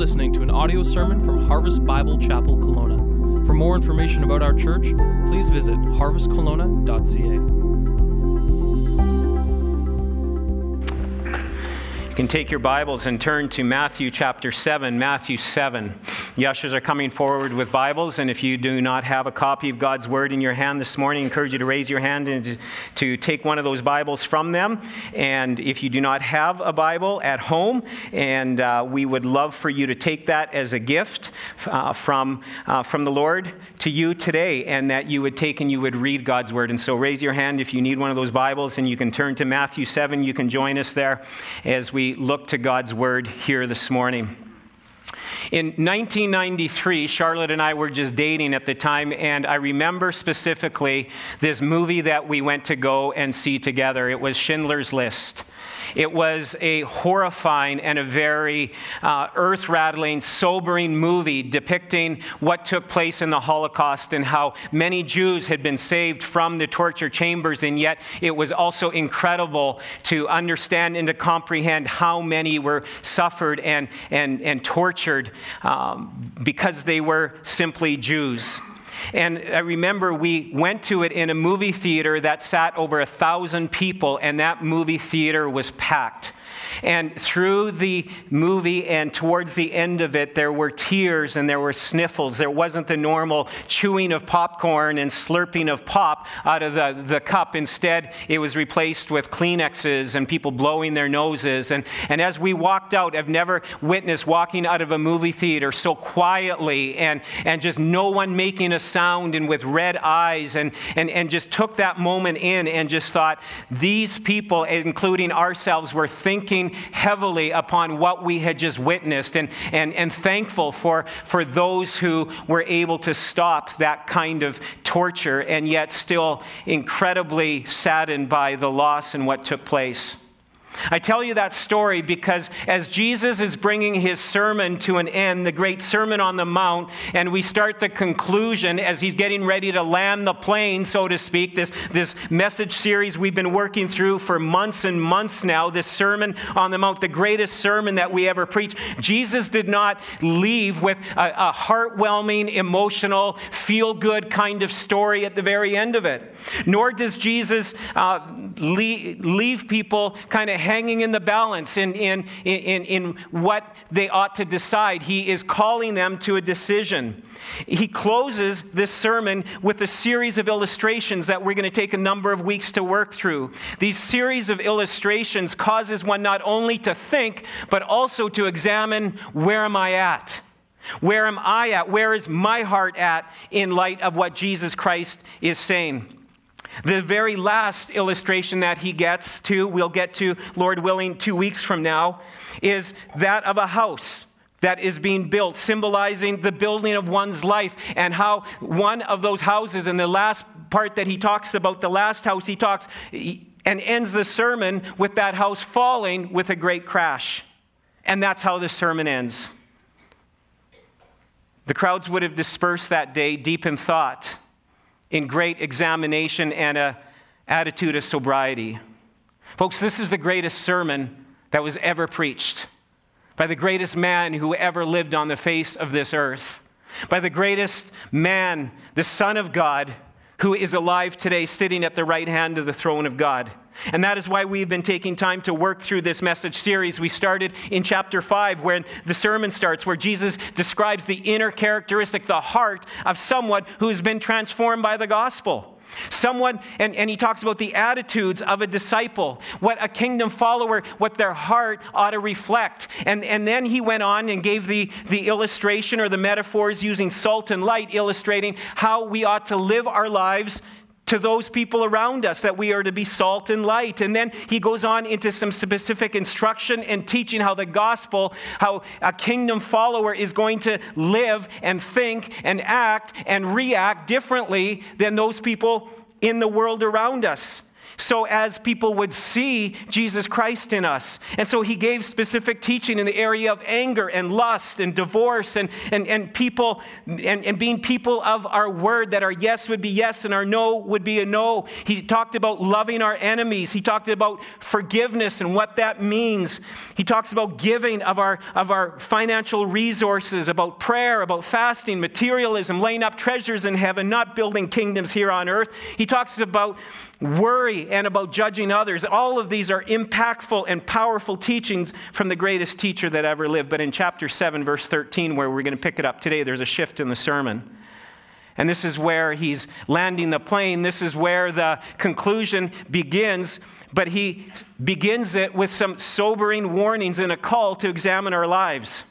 listening to an audio sermon from Harvest Bible Chapel Kelowna. For more information about our church, please visit harvestkelowna.ca. You can take your Bibles and turn to Matthew chapter 7. Matthew 7. The ushers are coming forward with Bibles, and if you do not have a copy of God's Word in your hand this morning, I encourage you to raise your hand and to take one of those Bibles from them. And if you do not have a Bible at home, and uh, we would love for you to take that as a gift uh, from, uh, from the Lord to you today, and that you would take and you would read God's Word. And so raise your hand if you need one of those Bibles, and you can turn to Matthew 7. You can join us there as we we look to God's word here this morning. In 1993, Charlotte and I were just dating at the time, and I remember specifically this movie that we went to go and see together. It was Schindler's List. It was a horrifying and a very uh, earth rattling, sobering movie depicting what took place in the Holocaust and how many Jews had been saved from the torture chambers, and yet it was also incredible to understand and to comprehend how many were suffered and, and, and tortured um, because they were simply Jews. And I remember we went to it in a movie theater that sat over a thousand people, and that movie theater was packed. And through the movie and towards the end of it, there were tears and there were sniffles. There wasn't the normal chewing of popcorn and slurping of pop out of the, the cup. Instead, it was replaced with Kleenexes and people blowing their noses. And, and as we walked out, I've never witnessed walking out of a movie theater so quietly and, and just no one making a sound and with red eyes and, and, and just took that moment in and just thought, these people, including ourselves, were thinking heavily upon what we had just witnessed and, and, and thankful for, for those who were able to stop that kind of torture and yet still incredibly saddened by the loss and what took place. I tell you that story because as Jesus is bringing his sermon to an end, the great Sermon on the Mount, and we start the conclusion as he's getting ready to land the plane, so to speak, this, this message series we've been working through for months and months now, this Sermon on the Mount, the greatest sermon that we ever preached. Jesus did not leave with a, a heartwhelming, emotional, feel good kind of story at the very end of it. Nor does Jesus uh, leave, leave people kind of hanging in the balance in, in, in, in what they ought to decide. He is calling them to a decision. He closes this sermon with a series of illustrations that we're going to take a number of weeks to work through. These series of illustrations causes one not only to think, but also to examine where am I at? Where am I at? Where is my heart at in light of what Jesus Christ is saying? The very last illustration that he gets to, we'll get to, Lord willing, two weeks from now, is that of a house that is being built, symbolizing the building of one's life, and how one of those houses, in the last part that he talks about, the last house he talks, and ends the sermon with that house falling with a great crash. And that's how the sermon ends. The crowds would have dispersed that day deep in thought in great examination and an attitude of sobriety. Folks, this is the greatest sermon that was ever preached by the greatest man who ever lived on the face of this earth, by the greatest man, the Son of God, who is alive today, sitting at the right hand of the throne of God. And that is why we've been taking time to work through this message series. We started in chapter 5, where the sermon starts, where Jesus describes the inner characteristic, the heart of someone who's been transformed by the gospel. Someone, and, and he talks about the attitudes of a disciple, what a kingdom follower, what their heart ought to reflect. And, and then he went on and gave the, the illustration or the metaphors using salt and light, illustrating how we ought to live our lives to those people around us that we are to be salt and light. And then he goes on into some specific instruction and teaching how the gospel, how a kingdom follower is going to live and think and act and react differently than those people in the world around us. So as people would see Jesus Christ in us. And so he gave specific teaching in the area of anger and lust and divorce and, and, and people and, and being people of our word that our yes would be yes and our no would be a no. He talked about loving our enemies. He talked about forgiveness and what that means. He talks about giving of our, of our financial resources, about prayer, about fasting, materialism, laying up treasures in heaven, not building kingdoms here on earth. He talks about worry and about judging others. All of these are impactful and powerful teachings from the greatest teacher that ever lived. But in chapter 7, verse 13, where we're going to pick it up today, there's a shift in the sermon. And this is where he's landing the plane. This is where the conclusion begins. But he begins it with some sobering warnings and a call to examine our lives.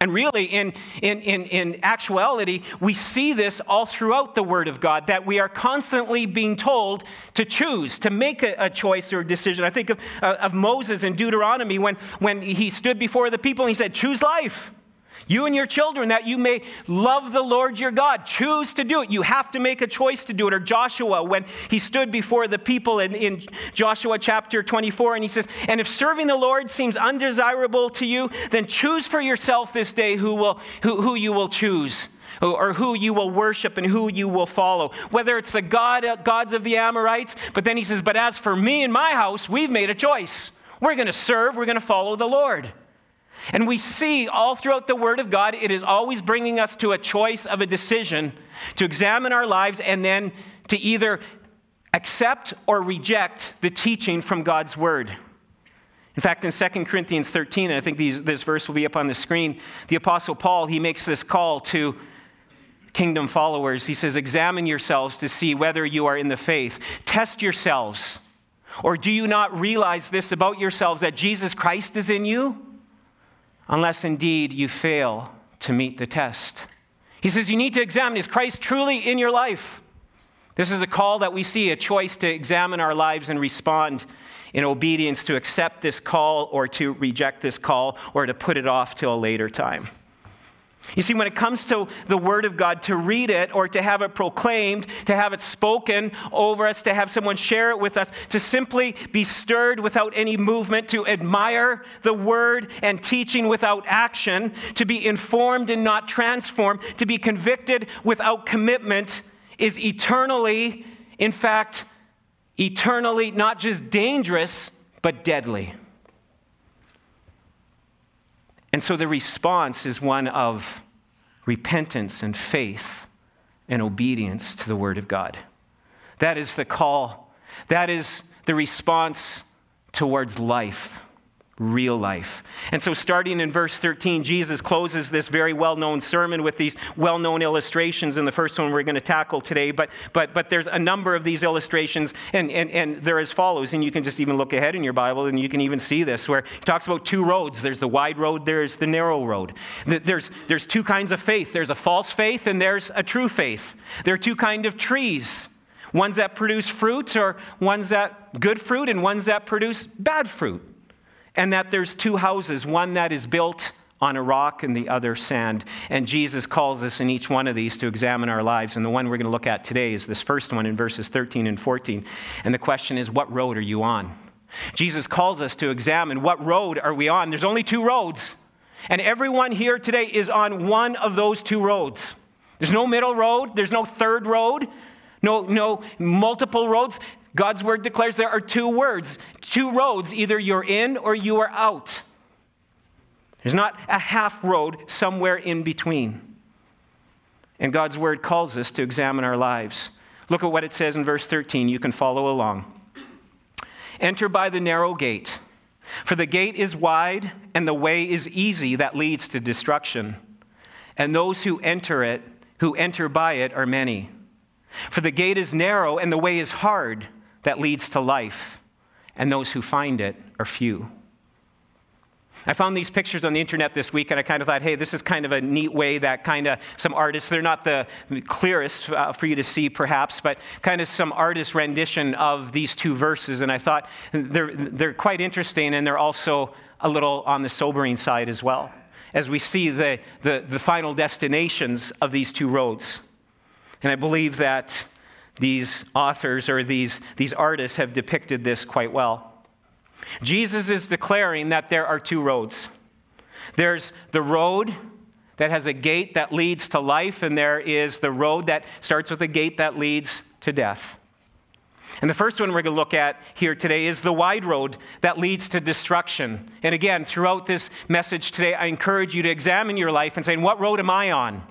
And really, in, in, in, in actuality, we see this all throughout the Word of God that we are constantly being told to choose, to make a, a choice or a decision. I think of, uh, of Moses in Deuteronomy when, when he stood before the people and he said, Choose life. You and your children, that you may love the Lord your God. Choose to do it. You have to make a choice to do it. Or Joshua, when he stood before the people in, in Joshua chapter 24, and he says, And if serving the Lord seems undesirable to you, then choose for yourself this day who, will, who, who you will choose or who you will worship and who you will follow. Whether it's the God, uh, gods of the Amorites, but then he says, But as for me and my house, we've made a choice. We're going to serve, we're going to follow the Lord. And we see all throughout the Word of God, it is always bringing us to a choice of a decision to examine our lives and then to either accept or reject the teaching from God's Word. In fact, in 2 Corinthians 13, and I think these, this verse will be up on the screen, the Apostle Paul, he makes this call to kingdom followers. He says, Examine yourselves to see whether you are in the faith. Test yourselves. Or do you not realize this about yourselves that Jesus Christ is in you? Unless indeed you fail to meet the test. He says you need to examine is Christ truly in your life? This is a call that we see, a choice to examine our lives and respond in obedience to accept this call or to reject this call or to put it off till a later time. You see, when it comes to the Word of God, to read it or to have it proclaimed, to have it spoken over us, to have someone share it with us, to simply be stirred without any movement, to admire the Word and teaching without action, to be informed and not transformed, to be convicted without commitment, is eternally, in fact, eternally not just dangerous, but deadly. And so the response is one of repentance and faith and obedience to the Word of God. That is the call. That is the response towards life real life. And so, starting in verse 13, Jesus closes this very well known sermon with these well known illustrations. In the first one we're going to tackle today, but, but, but there's a number of these illustrations, and, and, and they're as follows. And you can just even look ahead in your Bible and you can even see this, where he talks about two roads there's the wide road, there's the narrow road. There's, there's two kinds of faith there's a false faith, and there's a true faith. There are two kinds of trees ones that produce fruit, or ones that good fruit, and ones that produce bad fruit and that there's two houses, one that is built on a rock and the other sand. And Jesus calls us in each one of these to examine our lives. And the one we're going to look at today is this first one in verses 13 and 14. And the question is, what road are you on? Jesus calls us to examine what road are we on? There's only two roads. And everyone here today is on one of those two roads. There's no middle road, there's no third road, no, no multiple roads. God's word declares there are two words, two roads. Either you're in or you are out. There's not a half road somewhere in between. And God's word calls us to examine our lives. Look at what it says in verse 13. You can follow along. Enter by the narrow gate, for the gate is wide and the way is easy that leads to destruction. And those who enter it, who enter by it, are many. For the gate is narrow and the way is hard that leads to life, and those who find it are few. I found these pictures on the internet this week, and I kind of thought, hey, this is kind of a neat way that kind of some artists, they're not the clearest uh, for you to see perhaps, but kind of some artist rendition of these two verses. And I thought they're, they're quite interesting, and they're also a little on the sobering side as well, as we see the, the, the final destinations of these two roads. And I believe that these authors or these, these artists have depicted this quite well. Jesus is declaring that there are two roads. There's the road that has a gate that leads to life, and there is the road that starts with a gate that leads to death. And the first one we're going to look at here today is the wide road that leads to destruction. And again, throughout this message today, I encourage you to examine your life and say, What road am I on?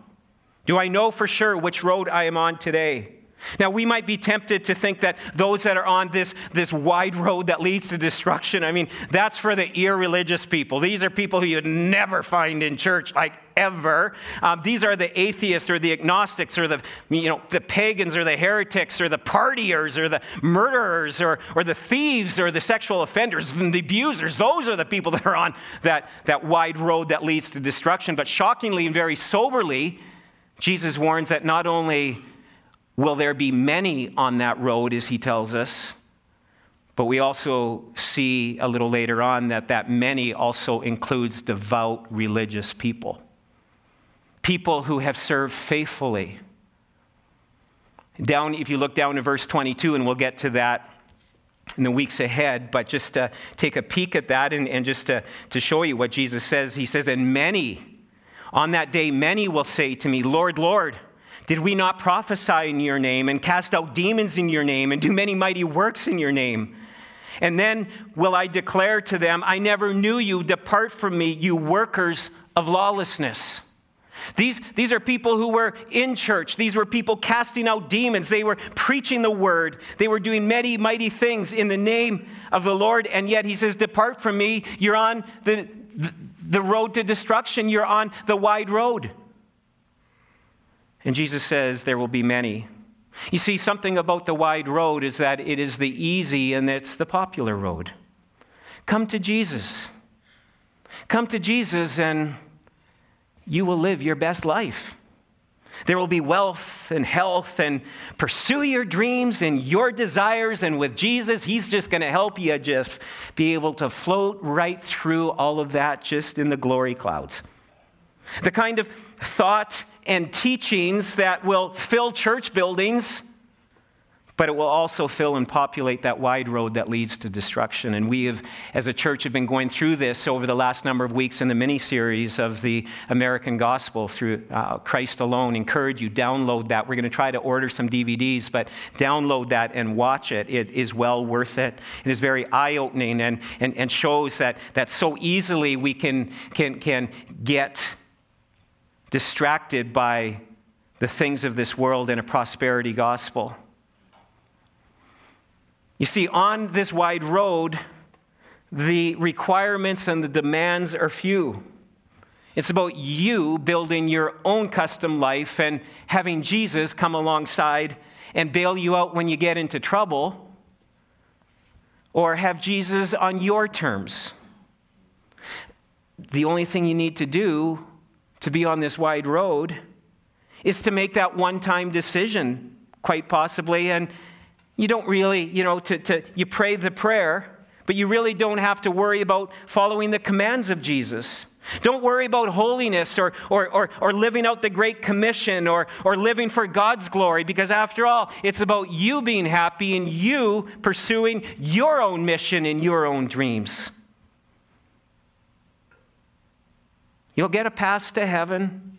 Do I know for sure which road I am on today? Now, we might be tempted to think that those that are on this, this wide road that leads to destruction, I mean, that's for the irreligious people. These are people who you'd never find in church, like ever. Um, these are the atheists or the agnostics or the, you know, the pagans or the heretics or the partiers or the murderers or, or the thieves or the sexual offenders and the abusers. Those are the people that are on that, that wide road that leads to destruction. But shockingly and very soberly, Jesus warns that not only Will there be many on that road, as he tells us? But we also see a little later on that that many also includes devout religious people. People who have served faithfully. Down, if you look down to verse 22, and we'll get to that in the weeks ahead, but just to take a peek at that and, and just to, to show you what Jesus says, he says, And many, on that day, many will say to me, Lord, Lord, did we not prophesy in your name and cast out demons in your name and do many mighty works in your name? And then will I declare to them, I never knew you. Depart from me, you workers of lawlessness. These, these are people who were in church. These were people casting out demons. They were preaching the word. They were doing many mighty things in the name of the Lord. And yet he says, Depart from me. You're on the, the, the road to destruction. You're on the wide road. And Jesus says, There will be many. You see, something about the wide road is that it is the easy and it's the popular road. Come to Jesus. Come to Jesus and you will live your best life. There will be wealth and health and pursue your dreams and your desires. And with Jesus, He's just going to help you just be able to float right through all of that just in the glory clouds. The kind of thought and teachings that will fill church buildings, but it will also fill and populate that wide road that leads to destruction. And we have, as a church, have been going through this over the last number of weeks in the mini series of the American Gospel through uh, Christ alone. Encourage you, download that. We're going to try to order some DVDs, but download that and watch it. It is well worth it. It is very eye opening and, and, and shows that, that so easily we can, can, can get distracted by the things of this world and a prosperity gospel. You see, on this wide road, the requirements and the demands are few. It's about you building your own custom life and having Jesus come alongside and bail you out when you get into trouble, or have Jesus on your terms. The only thing you need to do to be on this wide road is to make that one time decision, quite possibly. And you don't really, you know, to, to, you pray the prayer, but you really don't have to worry about following the commands of Jesus. Don't worry about holiness or, or, or, or, living out the Great Commission or, or living for God's glory, because after all, it's about you being happy and you pursuing your own mission and your own dreams. You'll get a pass to heaven.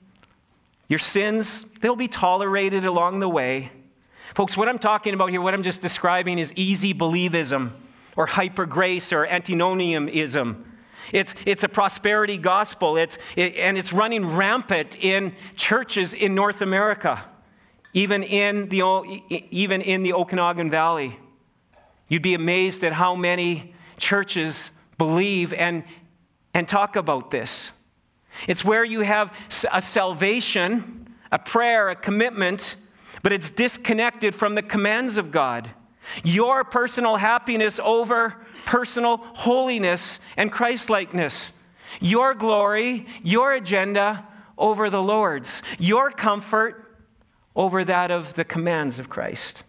Your sins, they'll be tolerated along the way. Folks, what I'm talking about here, what I'm just describing is easy believism or hyper grace or antinomianism. It's, it's a prosperity gospel, it's, it, and it's running rampant in churches in North America, even in, the, even in the Okanagan Valley. You'd be amazed at how many churches believe and, and talk about this. It's where you have a salvation, a prayer, a commitment, but it's disconnected from the commands of God. Your personal happiness over personal holiness and Christlikeness. Your glory, your agenda over the Lord's. Your comfort over that of the commands of Christ.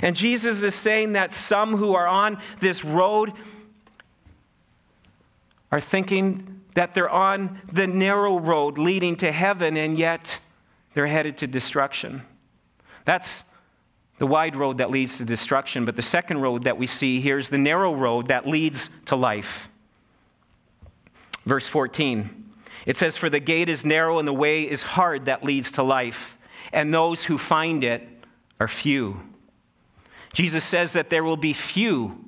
And Jesus is saying that some who are on this road are thinking that they're on the narrow road leading to heaven and yet they're headed to destruction. That's the wide road that leads to destruction, but the second road that we see here is the narrow road that leads to life. Verse 14, it says, For the gate is narrow and the way is hard that leads to life, and those who find it are few. Jesus says that there will be few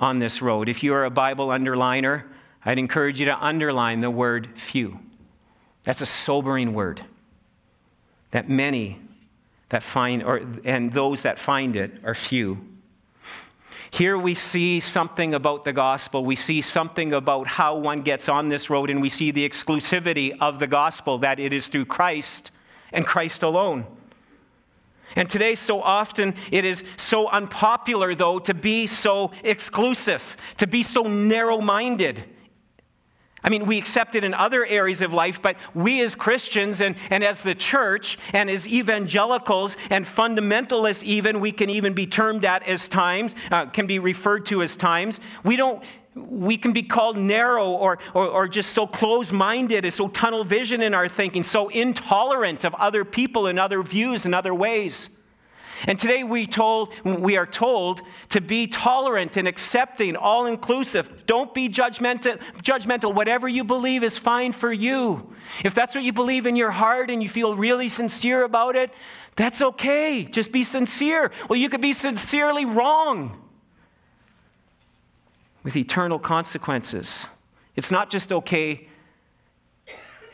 on this road. If you are a Bible underliner, I'd encourage you to underline the word few. That's a sobering word. That many that find, or, and those that find it are few. Here we see something about the gospel. We see something about how one gets on this road, and we see the exclusivity of the gospel that it is through Christ and Christ alone. And today, so often, it is so unpopular, though, to be so exclusive, to be so narrow minded. I mean, we accept it in other areas of life, but we as Christians and, and as the church and as evangelicals and fundamentalists, even, we can even be termed at as times, uh, can be referred to as times. We don't. We can be called narrow or, or, or just so close minded and so tunnel vision in our thinking, so intolerant of other people and other views and other ways. And today we, told, we are told to be tolerant and accepting, all inclusive. Don't be judgmental, judgmental. Whatever you believe is fine for you. If that's what you believe in your heart and you feel really sincere about it, that's okay. Just be sincere. Well, you could be sincerely wrong with eternal consequences. It's not just okay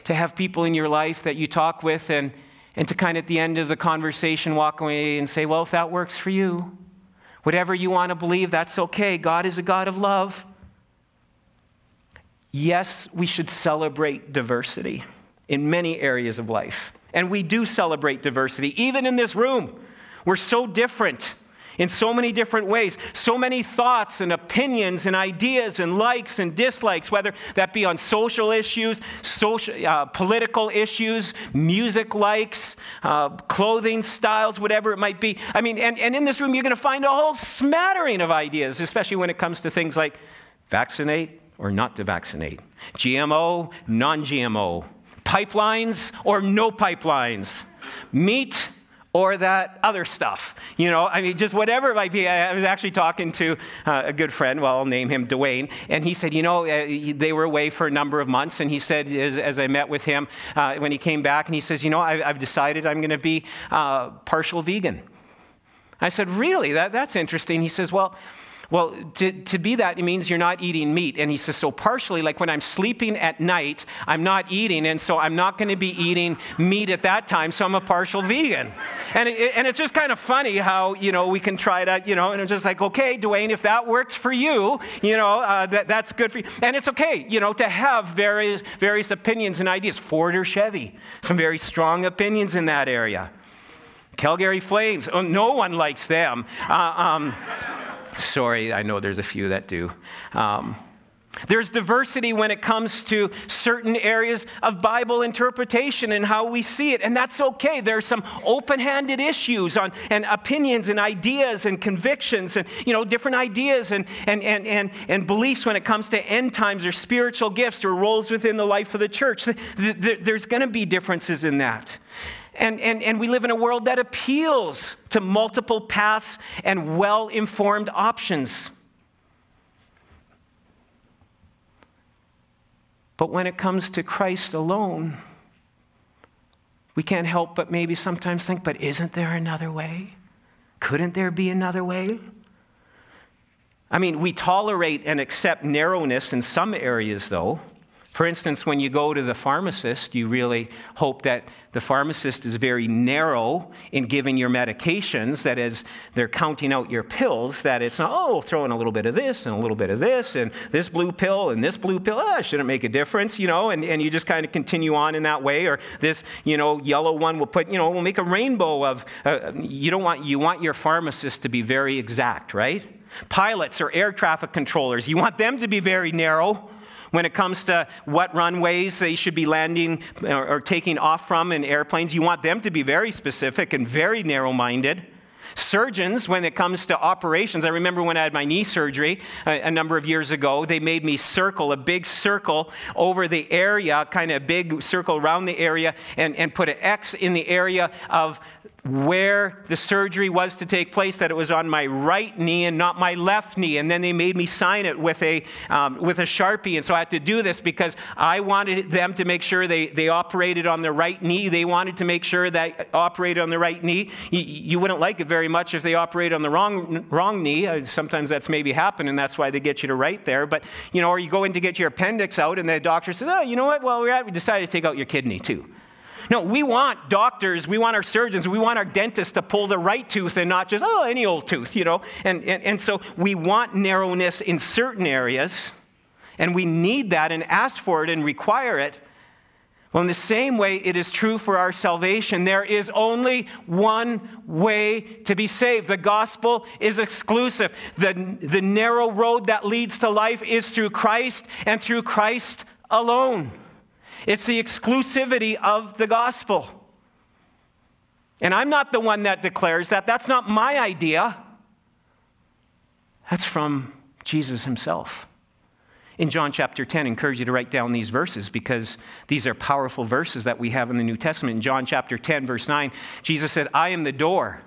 to have people in your life that you talk with and and to kind of at the end of the conversation walk away and say, well, if that works for you, whatever you want to believe, that's okay. God is a God of love. Yes, we should celebrate diversity in many areas of life. And we do celebrate diversity, even in this room. We're so different in so many different ways. So many thoughts and opinions and ideas and likes and dislikes, whether that be on social issues, social, uh, political issues, music likes, uh, clothing styles, whatever it might be. I mean, and, and in this room, you're going to find a whole smattering of ideas, especially when it comes to things like vaccinate or not to vaccinate, GMO, non GMO, pipelines or no pipelines, meat or that other stuff. You know, I mean, just whatever it might be. I, was actually talking to uh, a good friend, well, I'll name him Dwayne, and he said, you know, uh, they were away for a number of months, and he said, as, as I met with him uh, when he came back, and he says, you know, I, have decided I'm going to be uh, partial vegan. I said, really? That, that's interesting. He says, well, well, to, to be that, it means you're not eating meat. And he says, so partially, like when I'm sleeping at night, I'm not eating, and so I'm not going to be eating meat at that time, so I'm a partial vegan. And, it, and it's just kind of funny how, you know, we can try to, you know, and it's just like, okay, Dwayne, if that works for you, you know, uh, that, that's good for you. And it's okay, you know, to have various, various opinions and ideas. Ford or Chevy, some very strong opinions in that area. Calgary Flames, oh, no one likes them. Uh, um, Sorry, I know there's a few that do. Um, there's diversity when it comes to certain areas of Bible interpretation and how we see it, and that's okay. There are some open-handed issues on and opinions and ideas and convictions and you know different ideas and and and and, and beliefs when it comes to end times or spiritual gifts or roles within the life of the church. There's going to be differences in that. And, and, and we live in a world that appeals to multiple paths and well informed options. But when it comes to Christ alone, we can't help but maybe sometimes think, but isn't there another way? Couldn't there be another way? I mean, we tolerate and accept narrowness in some areas, though. For instance, when you go to the pharmacist, you really hope that the pharmacist is very narrow in giving your medications, that as they're counting out your pills, that it's not, oh, throw in a little bit of this and a little bit of this and this blue pill and this blue pill, oh, shouldn't make a difference, you know, and, and you just kind of continue on in that way. Or this, you know, yellow one will put, you know, will make a rainbow of, uh, you don't want, you want your pharmacist to be very exact, right? Pilots or air traffic controllers, you want them to be very narrow when it comes to what runways they should be landing or, or taking off from in airplanes, you want them to be very specific and very narrow minded. Surgeons, when it comes to operations, I remember when I had my knee surgery a, a, number of years ago, they made me circle a big circle over the area, kind of a big circle around the area, and, and put an X in the area of where the surgery was to take place, that it was on my right knee and not my left knee. And then they made me sign it with a, um, with a Sharpie. And so I had to do this because I wanted them to make sure they, they operated on the right knee. They wanted to make sure that operated on the right knee. You, you wouldn't like it very much if they operate on the wrong, wrong knee. Uh, sometimes that's maybe happened, and that's why they get you to right there. But, you know, or you go in to get your appendix out, and the doctor says, oh, you know what? Well, we decided to take out your kidney too. No, we want doctors, we want our surgeons, we want our dentists to pull the right tooth and not just, oh, any old tooth, you know? And, and, and so we want narrowness in certain areas, and we need that and ask for it and require it. Well, in the same way, it is true for our salvation. There is only one way to be saved. The gospel is exclusive. The, the narrow road that leads to life is through Christ and through Christ alone. It's the exclusivity of the gospel. And I'm not the one that declares that. That's not my idea. That's from Jesus himself. In John chapter 10, I encourage you to write down these verses because these are powerful verses that we have in the New Testament. In John chapter 10, verse 9, Jesus said, I am the door.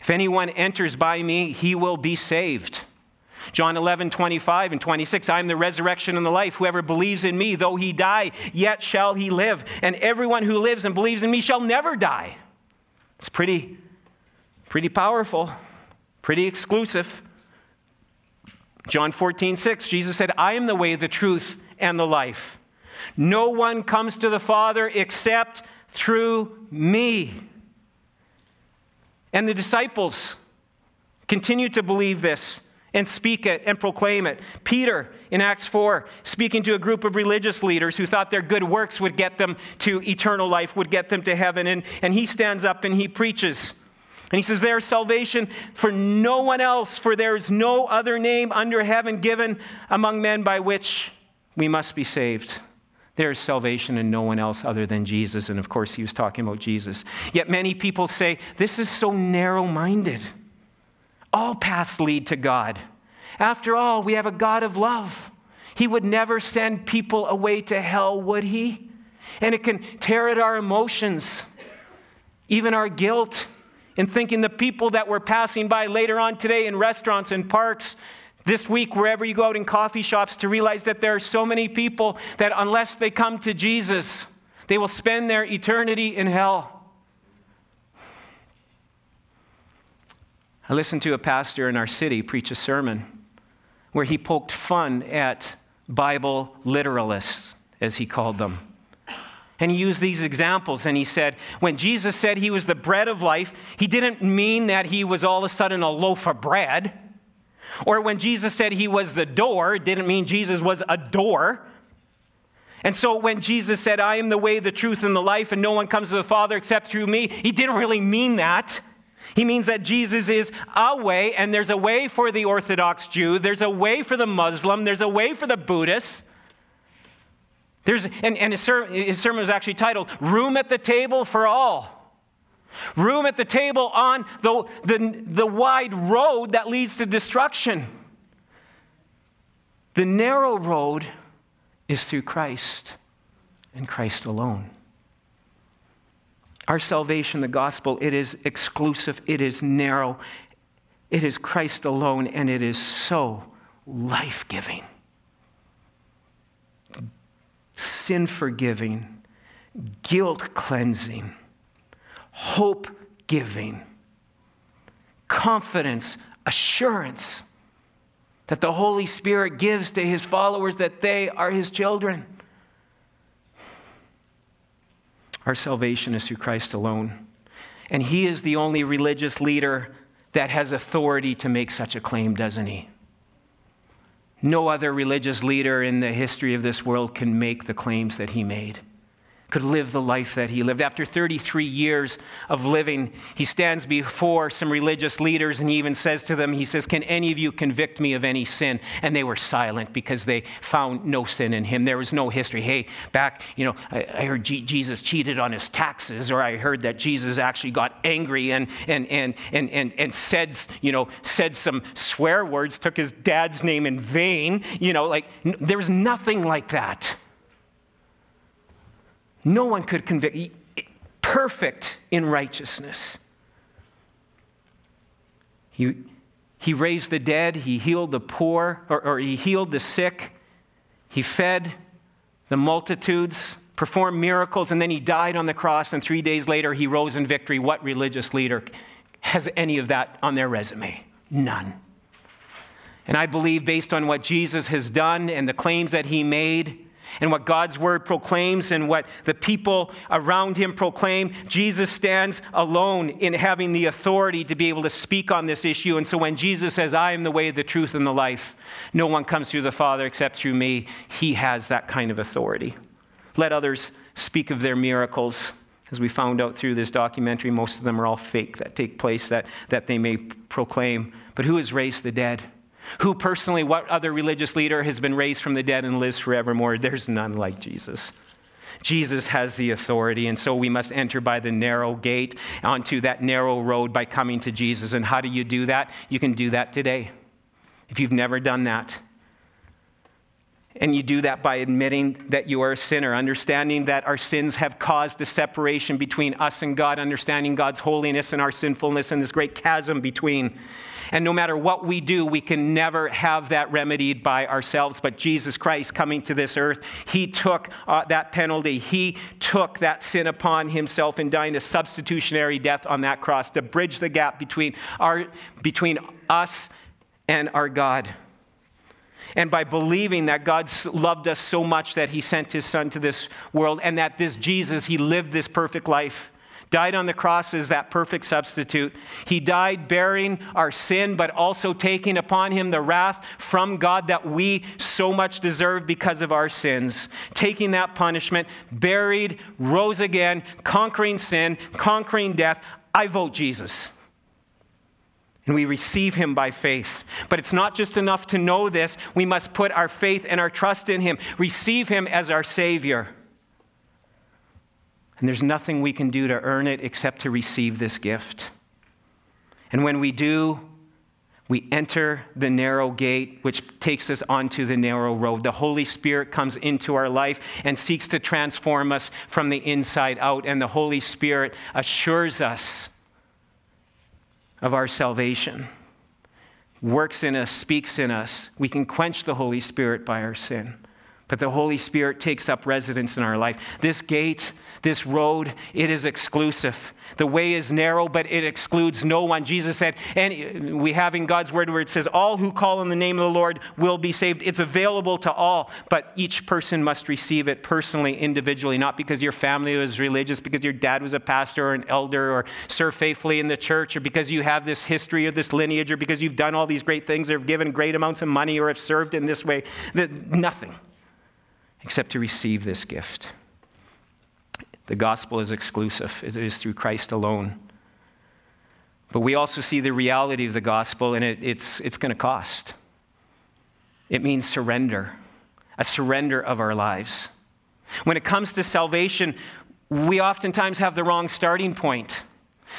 If anyone enters by me, he will be saved. John 11, 25 and 26, I am the resurrection and the life. Whoever believes in me, though he die, yet shall he live. And everyone who lives and believes in me shall never die. It's pretty, pretty powerful, pretty exclusive. John 14, 6, Jesus said, I am the way, the truth, and the life. No one comes to the Father except through me. And the disciples continue to believe this and speak it and proclaim it. Peter in Acts 4, speaking to a group of religious leaders who thought their good works would get them to eternal life, would get them to heaven. And, and he stands up and he preaches. And he says, There is salvation for no one else, for there is no other name under heaven given among men by which we must be saved. There is salvation in no one else other than Jesus. And of course, he was talking about Jesus. Yet many people say, This is so narrow minded. All paths lead to God. After all, we have a God of love. He would never send people away to hell, would he? And it can tear at our emotions, even our guilt, in thinking the people that we're passing by later on today in restaurants and parks, this week, wherever you go out in coffee shops, to realize that there are so many people that unless they come to Jesus, they will spend their eternity in hell. I listened to a pastor in our city preach a sermon where he poked fun at Bible literalists, as he called them. And he used these examples and he said, when Jesus said he was the bread of life, he didn't mean that he was all of a sudden a loaf of bread. Or when Jesus said he was the door, it didn't mean Jesus was a door. And so when Jesus said, I am the way, the truth, and the life, and no one comes to the Father except through me, he didn't really mean that. He means that Jesus is a way, and there's a way for the Orthodox Jew, there's a way for the Muslim, there's a way for the Buddhist. There's, and, and his, ser- his sermon was actually titled Room at the Table for All. Room at the table on the, the, the wide road that leads to destruction. The narrow road is through Christ and Christ alone. Our salvation, the gospel, it is exclusive, it is narrow, it is Christ alone, and it is so life giving, sin forgiving, guilt cleansing, hope giving, confidence, assurance that the Holy Spirit gives to his followers that they are his children. Our salvation is through Christ alone. And he is the only religious leader that has authority to make such a claim, doesn't he? No other religious leader in the history of this world can make the claims that he made could live the life that he lived. After 33 years of living, he stands before some religious leaders and he even says to them, He says, Can any of you convict me of any sin? And they were silent because they found no sin in him. There was no history. Hey, back, you know, I, I heard G- Jesus cheated on his taxes, or I heard that Jesus actually got angry and, and, and, and, and, and said, you know, said some swear words, took his dad's name in vain. You know, like, n- there was nothing like that. No one could convict. perfect in righteousness. He, he raised the dead, he healed the poor, or, or he healed the sick, he fed the multitudes, performed miracles, and then he died on the cross, and three days later he rose in victory. What religious leader has any of that on their resume? None. And I believe, based on what Jesus has done and the claims that he made, and what God's word proclaims and what the people around him proclaim, Jesus stands alone in having the authority to be able to speak on this issue. And so when Jesus says, I am the way, the truth, and the life, no one comes through the Father except through me, he has that kind of authority. Let others speak of their miracles. As we found out through this documentary, most of them are all fake that take place that, that they may proclaim. But who has raised the dead? Who personally, what other religious leader has been raised from the dead and lives forevermore? There's none like Jesus. Jesus has the authority, and so we must enter by the narrow gate onto that narrow road by coming to Jesus. And how do you do that? You can do that today. If you've never done that, and you do that by admitting that you are a sinner, understanding that our sins have caused a separation between us and God, understanding God's holiness and our sinfulness, and this great chasm between. And no matter what we do, we can never have that remedied by ourselves. But Jesus Christ coming to this earth, He took uh, that penalty. He took that sin upon Himself and dying a substitutionary death on that cross to bridge the gap between, our, between us and our God. And by believing that God loved us so much that he sent his son to this world and that this Jesus, he lived this perfect life, died on the cross as that perfect substitute. He died bearing our sin, but also taking upon him the wrath from God that we so much deserve because of our sins. Taking that punishment, buried, rose again, conquering sin, conquering death. I vote Jesus and we receive him by faith. But it's not just enough to know this, we must put our faith and our trust in him, receive him as our Savior. And there's nothing we can do to earn it except to receive this gift. And when we do, we enter the narrow gate, which takes us onto the narrow road. The Holy Spirit comes into our life and seeks to transform us from the inside out. And the Holy Spirit assures us of our salvation, works in us, speaks in us. We can quench the Holy Spirit by our sin. But the Holy Spirit takes up residence in our life. This gate this road, it is exclusive. The way is narrow, but it excludes no one. Jesus said, and we have in God's word where it says, All who call on the name of the Lord will be saved. It's available to all, but each person must receive it personally, individually, not because your family was religious, because your dad was a pastor or an elder or served faithfully in the church, or because you have this history or this lineage, or because you've done all these great things or have given great amounts of money or have served in this way. That Nothing except to receive this gift. The gospel is exclusive, it is through Christ alone. But we also see the reality of the gospel, and it, it's, it's going to cost. It means surrender, a surrender of our lives. When it comes to salvation, we oftentimes have the wrong starting point.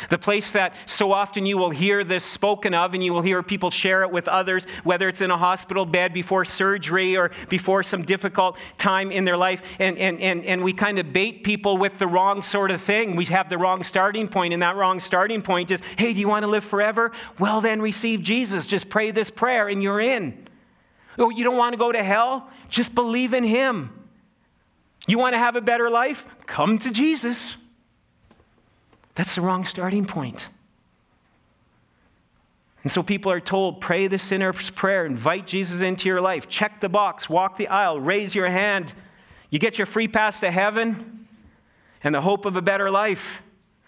The place that so often you will hear this spoken of and you will hear people share it with others, whether it's in a hospital bed before surgery or before some difficult time in their life. And, and, and, and we kind of bait people with the wrong sort of thing. We have the wrong starting point, and that wrong starting point is hey, do you want to live forever? Well, then receive Jesus. Just pray this prayer and you're in. Oh, you don't want to go to hell? Just believe in Him. You want to have a better life? Come to Jesus. That's the wrong starting point. And so people are told, pray the sinner's prayer, invite Jesus into your life, check the box, walk the aisle, raise your hand. You get your free pass to heaven and the hope of a better life.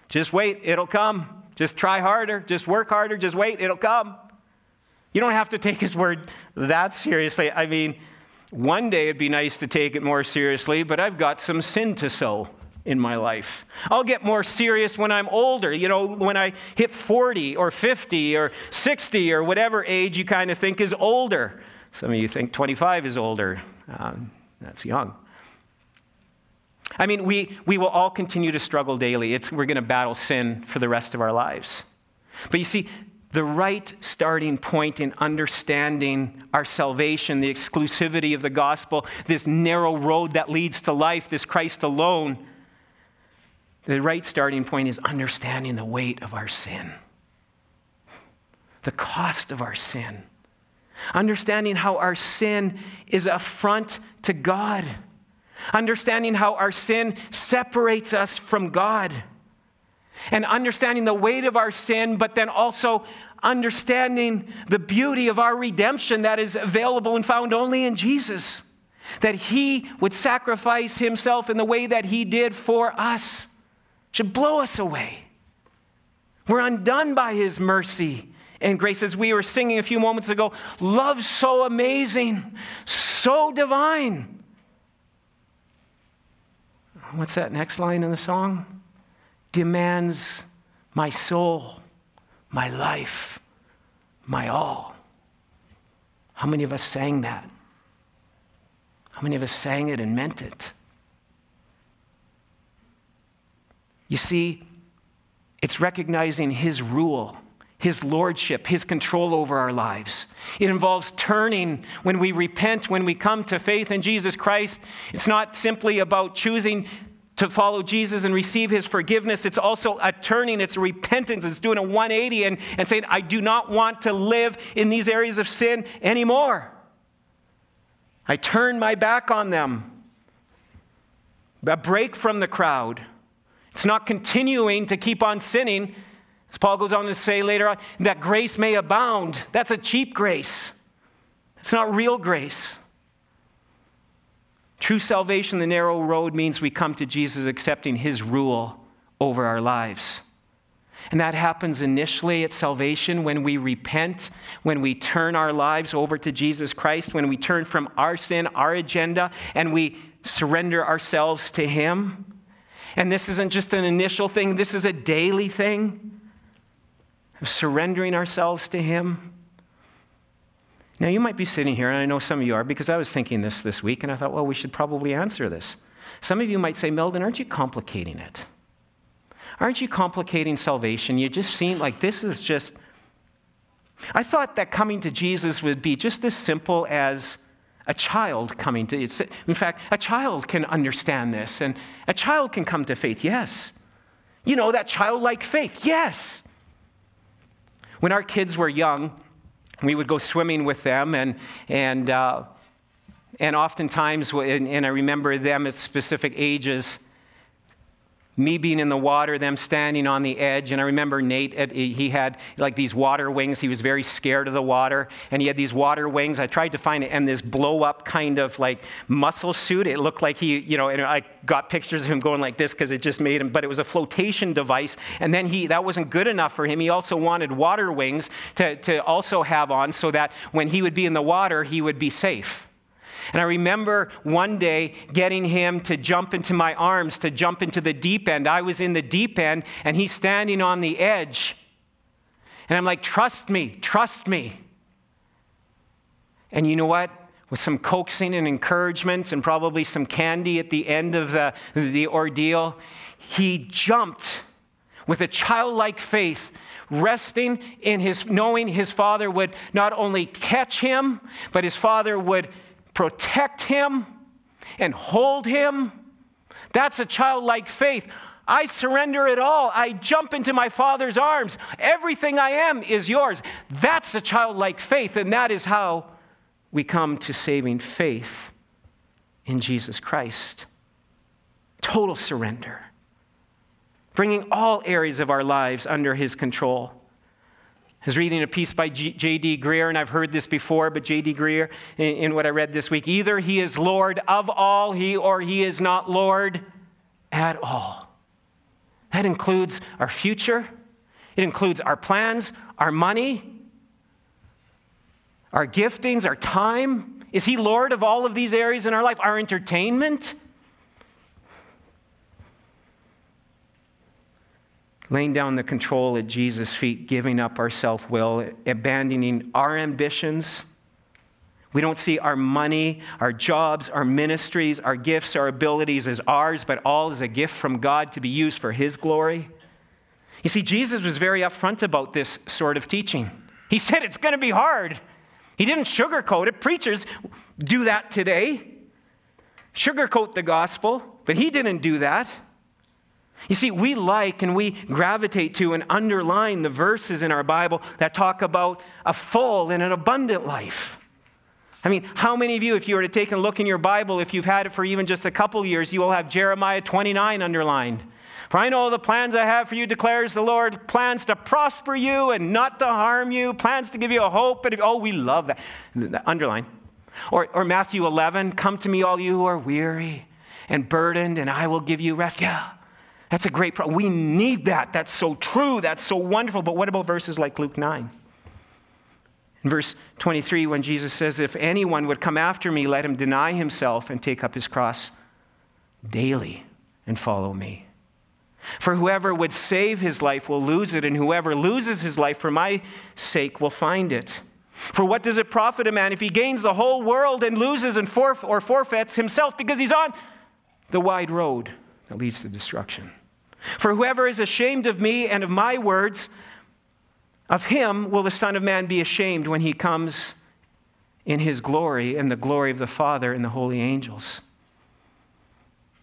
Just wait, it'll come. Just try harder, just work harder, just wait, it'll come. You don't have to take his word that seriously. I mean, one day it'd be nice to take it more seriously, but I've got some sin to sow in my life. I'll get more serious when I'm older, you know, when I hit 40 or 50 or 60 or whatever age you kind of think is older. Some of you think 25 is older. Um, that's young. I mean, we, we will all continue to struggle daily. It's, we're going to battle sin for the rest of our lives. But you see, the right starting point in understanding our salvation, the exclusivity of the gospel, this narrow road that leads to life, this Christ alone, The right starting point is understanding the weight of our sin, the cost of our sin, understanding how our sin is a affront to God, understanding how our sin separates us from God, and understanding the weight of our sin, but then also understanding the beauty of our redemption that is available and found only in Jesus. That he would sacrifice himself in the way that he did for us should blow us away. We're undone by his mercy and grace. As we were singing a few moments ago, love so amazing, so divine. What's that next line in the song? Demands my soul, my life, my all. How many of us sang that? How many of us sang it and meant it? You see, it's recognizing His rule, His lordship, His control over our lives. It involves turning when we repent, when we come to faith in Jesus Christ. It's not simply about choosing to follow Jesus and receive his forgiveness. It's also a turning, it's a repentance, it's doing a 180 and, and saying, I do not want to live in these areas of sin anymore. I turn my back on them. A break from the crowd. It's not continuing to keep on sinning. As Paul goes on to say later on, that grace may abound. That's a cheap grace. It's not real grace. True salvation, the narrow road, means we come to Jesus accepting his rule over our lives. And that happens initially at salvation when we repent, when we turn our lives over to Jesus Christ, when we turn from our sin, our agenda, and we surrender ourselves to him. And this isn't just an initial thing, this is a daily thing of surrendering ourselves to Him. Now, you might be sitting here, and I know some of you are, because I was thinking this this week, and I thought, well, we should probably answer this. Some of you might say, Meldon, aren't you complicating it? Aren't you complicating salvation? You just seem like this is just. I thought that coming to Jesus would be just as simple as a child coming to it. In fact, a child can understand this, and a child can come to faith, yes. You know, that childlike faith, yes. When our kids were young, we would go swimming with them, and, and, uh, and oftentimes, and, and I remember them at specific ages, me being in the water, them standing on the edge. And I remember Nate, he had like these water wings. He was very scared of the water. And he had these water wings. I tried to find it, and this blow up kind of like muscle suit. It looked like he, you know, and I got pictures of him going like this because it just made him, but it was a flotation device. And then he, that wasn't good enough for him. He also wanted water wings to, to also have on so that when he would be in the water, he would be safe. And I remember one day getting him to jump into my arms, to jump into the deep end. I was in the deep end, and he's standing on the edge. And I'm like, trust me, trust me. And you know what? With some coaxing and encouragement and probably some candy at the end of the, the ordeal, he jumped with a childlike faith resting in his knowing his father would not only catch him but his father would protect him and hold him. That's a childlike faith. I surrender it all. I jump into my Father's arms. Everything I am is yours. That's a childlike faith, and that is how we come to saving faith in Jesus Christ. Total surrender, bringing all areas of our lives under His control. Was reading a piece by J.D. Greear, and I've heard this before, but J.D. Greear, in, in, what I read this week, either he is Lord of all, he or he is not Lord at all. That includes our future, it includes our plans, our money, our giftings, our time. Is he Lord of all of these areas in our life? Our entertainment? Laying down the control at Jesus' feet, giving up our self will, abandoning our ambitions. We don't see our money, our jobs, our ministries, our gifts, our abilities as ours, but all as a gift from God to be used for His glory. You see, Jesus was very upfront about this sort of teaching. He said it's going to be hard. He didn't sugarcoat it. Preachers do that today, sugarcoat the gospel, but he didn't do that. You see, we like and we gravitate to and underline the verses in our Bible that talk about a full and an abundant life. I mean, how many of you, if you were to take a look in your Bible, if you've had it for even just a couple years, you will have Jeremiah 29 underlined. For I know the plans I have for you, declares the Lord plans to prosper you and not to harm you, plans to give you a hope. And oh, we love that. Underline. Or, or Matthew 11, come to me, all you who are weary and burdened, and I will give you rest. Yeah, that's a great problem. We need that. That's so true. That's so wonderful. But what about verses like Luke 9? In verse 23, when Jesus says, If anyone would come after me, let him deny himself and take up his cross daily and follow me. For whoever would save his life will lose it, and whoever loses his life for my sake will find it. For what does it profit a man if he gains the whole world and loses and forf- or forfeits himself because he's on the wide road that leads to destruction? For whoever is ashamed of me and of my words, of him will the Son of Man be ashamed when he comes in his glory and the glory of the Father and the holy angels.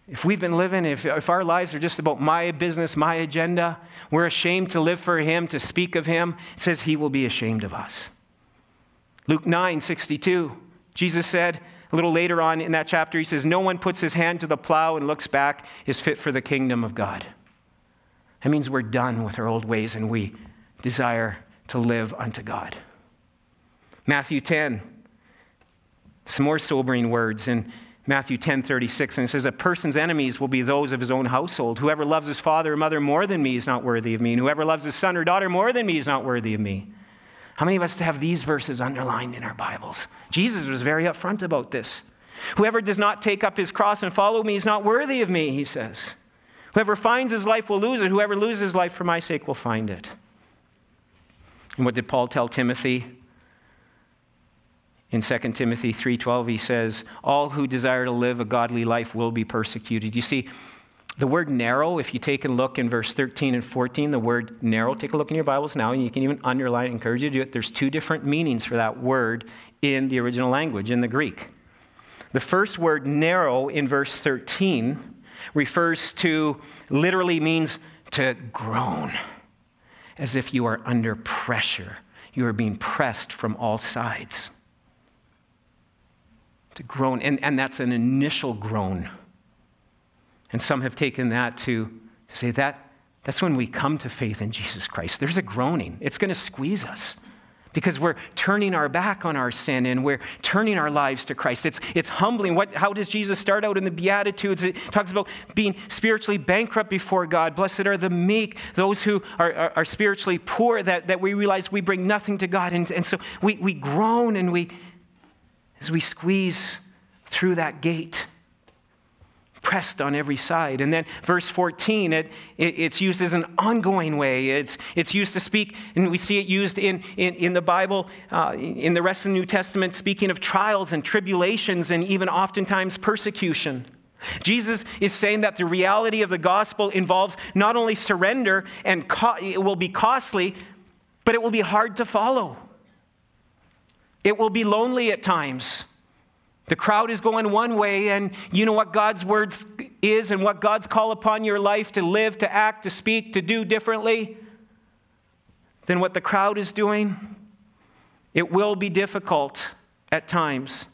If we've been living, if, if our lives are just about my business, my agenda, we're ashamed to live for him, to speak of him, it says he will be ashamed of us. Luke 9 62, Jesus said, a little later on in that chapter, he says, No one puts his hand to the plow and looks back is fit for the kingdom of God. That means we're done with our old ways and we desire to live unto God. Matthew 10, some more sobering words in Matthew 10 36, and it says, A person's enemies will be those of his own household. Whoever loves his father or mother more than me is not worthy of me, and whoever loves his son or daughter more than me is not worthy of me. How many of us have these verses underlined in our Bibles? Jesus was very upfront about this. Whoever does not take up his cross and follow me is not worthy of me, he says. Whoever finds his life will lose it. Whoever loses his life for my sake will find it. And what did Paul tell Timothy? In 2 Timothy 3:12 he says, "All who desire to live a godly life will be persecuted." You see, the word narrow, if you take a look in verse 13 and 14, the word narrow, take a look in your Bibles now, and you can even underline, encourage you to do it. There's two different meanings for that word in the original language, in the Greek. The first word, narrow, in verse 13, refers to, literally means to groan, as if you are under pressure. You are being pressed from all sides. To groan, and, and that's an initial groan and some have taken that to, to say that that's when we come to faith in Jesus Christ. There's a groaning, it's going to squeeze us because we're turning our back on our sin and we're turning our lives to Christ. It's, it's humbling. What, how does Jesus start out in the Beatitudes? It talks about being spiritually bankrupt before God. Blessed are the meek, those who are, are, are spiritually poor, that, that we realize we bring nothing to God. And, and so we, we groan and we, as we squeeze through that gate pressed on every side. And then verse 14, it, it, it's used as an ongoing way. It's, it's used to speak, and we see it used in, in, in the Bible, uh, in the rest of the New Testament, speaking of trials and tribulations and even oftentimes persecution. Jesus is saying that the reality of the gospel involves not only surrender and co- it will be costly, but it will be hard to follow. It will be lonely at times. The crowd is going one way, and you know what God's word is and what God's call upon your life to live, to act, to speak, to do differently than what the crowd is doing. It will be difficult at times.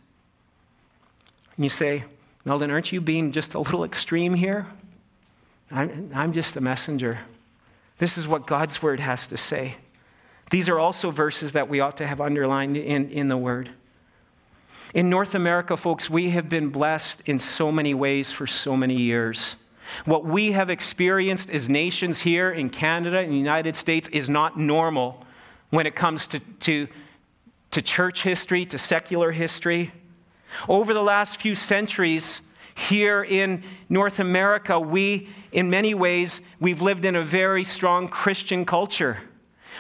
And you say, Meldon, aren't you being just a little extreme here? I'm, I'm just a messenger. This is what God's word has to say. These are also verses that we ought to have underlined in, in the word. In North America, folks, we have been blessed in so many ways for so many years. What we have experienced as nations here in Canada and the United States is not normal when it comes to, to, to church history, to secular history. Over the last few centuries, here in North America, we, in many ways, we've lived in a very strong Christian culture.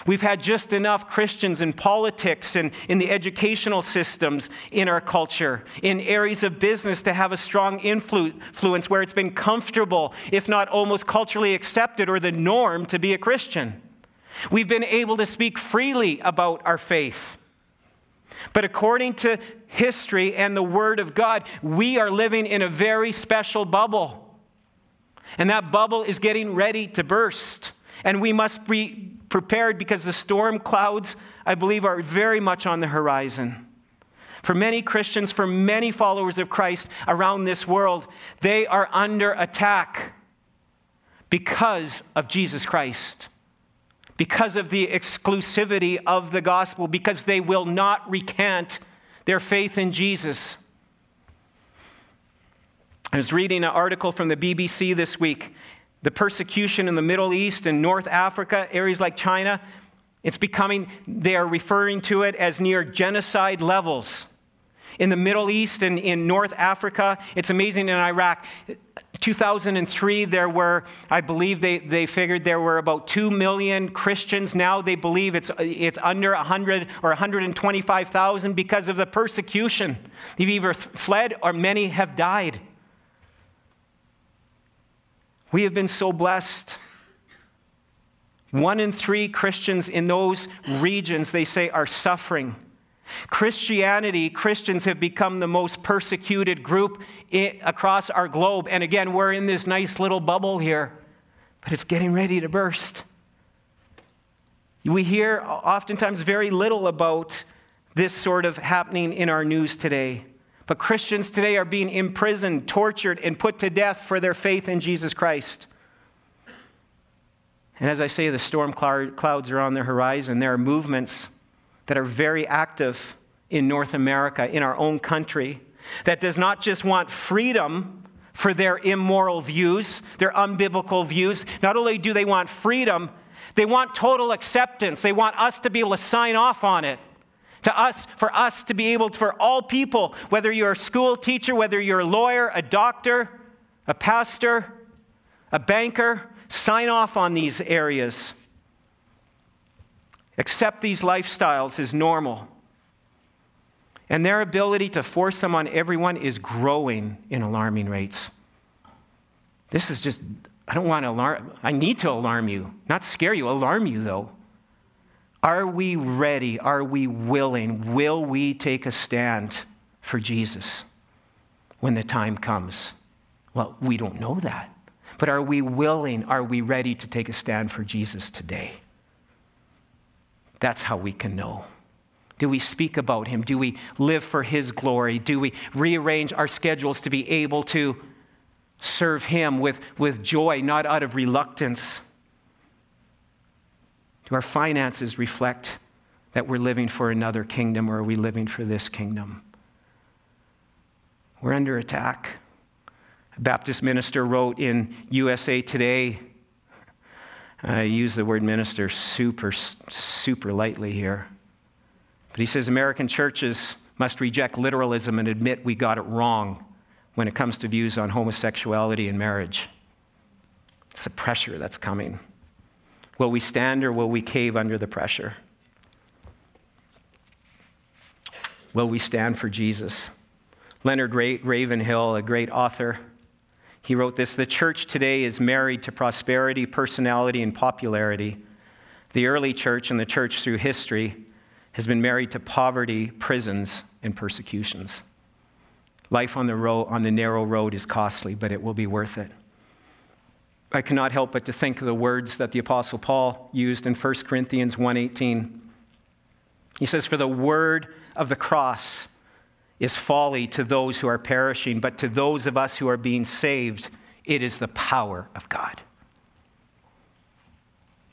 We've had just enough Christians in politics and in the educational systems in our culture, in areas of business to have a strong influence where it's been comfortable, if not almost culturally accepted or the norm to be a Christian. We've been able to speak freely about our faith. But according to history and the Word of God, we are living in a very special bubble. And that bubble is getting ready to burst. And we must be prepared because the storm clouds, I believe, are very much on the horizon. For many Christians, for many followers of Christ around this world, they are under attack because of Jesus Christ, because of the exclusivity of the gospel, because they will not recant their faith in Jesus. I was reading an article from the BBC this week. The persecution in the Middle East and North Africa, areas like China, it's becoming, they are referring to it as near genocide levels. In the Middle East and in North Africa, it's amazing in Iraq. 2003, there were, I believe they, they figured there were about 2 million Christians. Now they believe it's, it's under 100 or 125,000 because of the persecution. They've either fled or many have died. We have been so blessed. One in three Christians in those regions, they say, are suffering. Christianity, Christians have become the most persecuted group across our globe. And again, we're in this nice little bubble here, but it's getting ready to burst. We hear oftentimes very little about this sort of happening in our news today. But Christians today are being imprisoned, tortured, and put to death for their faith in Jesus Christ. And as I say, the storm clouds are on the horizon. There are movements that are very active in North America, in our own country, that does not just want freedom for their immoral views, their unbiblical views. Not only do they want freedom, they want total acceptance. They want us to be able to sign off on it. To us, for us to be able to, for all people, whether you're a school teacher, whether you're a lawyer, a doctor, a pastor, a banker, sign off on these areas accept these lifestyles as normal. And their ability to force them on everyone is growing in alarming rates. This is just, I don't want to alarm, I need to alarm you, not scare you, alarm you though. Are we ready? Are we willing? Will we take a stand for Jesus when the time comes? Well, we don't know that. But are we willing? Are we ready to take a stand for Jesus today? That's how we can know. Do we speak about him? Do we live for his glory? Do we rearrange our schedules to be able to serve him with, with joy, not out of reluctance? Do our finances reflect that we're living for another kingdom or are we living for this kingdom? We're under attack. A Baptist minister wrote in USA Today I use the word minister super, super lightly here. But he says American churches must reject literalism and admit we got it wrong when it comes to views on homosexuality and marriage. It's the pressure that's coming. Will we stand or will we cave under the pressure? Will we stand for Jesus? Leonard Ravenhill, a great author, he wrote this The church today is married to prosperity, personality, and popularity. The early church and the church through history has been married to poverty, prisons, and persecutions. Life on the, road, on the narrow road is costly, but it will be worth it. I cannot help but to think of the words that the apostle Paul used in 1 Corinthians 1:18. He says for the word of the cross is folly to those who are perishing, but to those of us who are being saved, it is the power of God.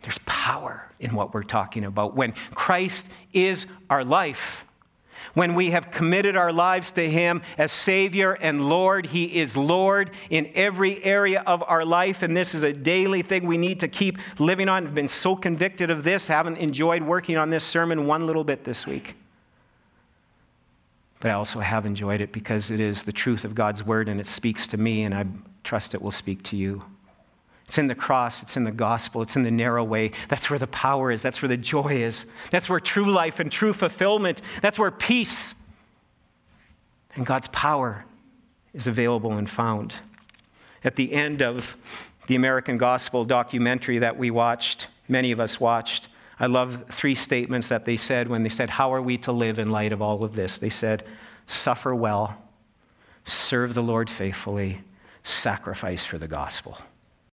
There's power in what we're talking about. When Christ is our life, when we have committed our lives to Him as Savior and Lord, He is Lord in every area of our life. And this is a daily thing we need to keep living on. I've been so convicted of this, haven't enjoyed working on this sermon one little bit this week but I also have enjoyed it because it is the truth of God's word and it speaks to me, and I trust it will speak to you. It's in the cross, it's in the gospel, it's in the narrow way. That's where the power is, that's where the joy is. That's where true life and true fulfillment, that's where peace and God's power is available and found. At the end of the American Gospel documentary that we watched, many of us watched, I love three statements that they said when they said, How are we to live in light of all of this? They said, Suffer well, serve the Lord faithfully, sacrifice for the gospel.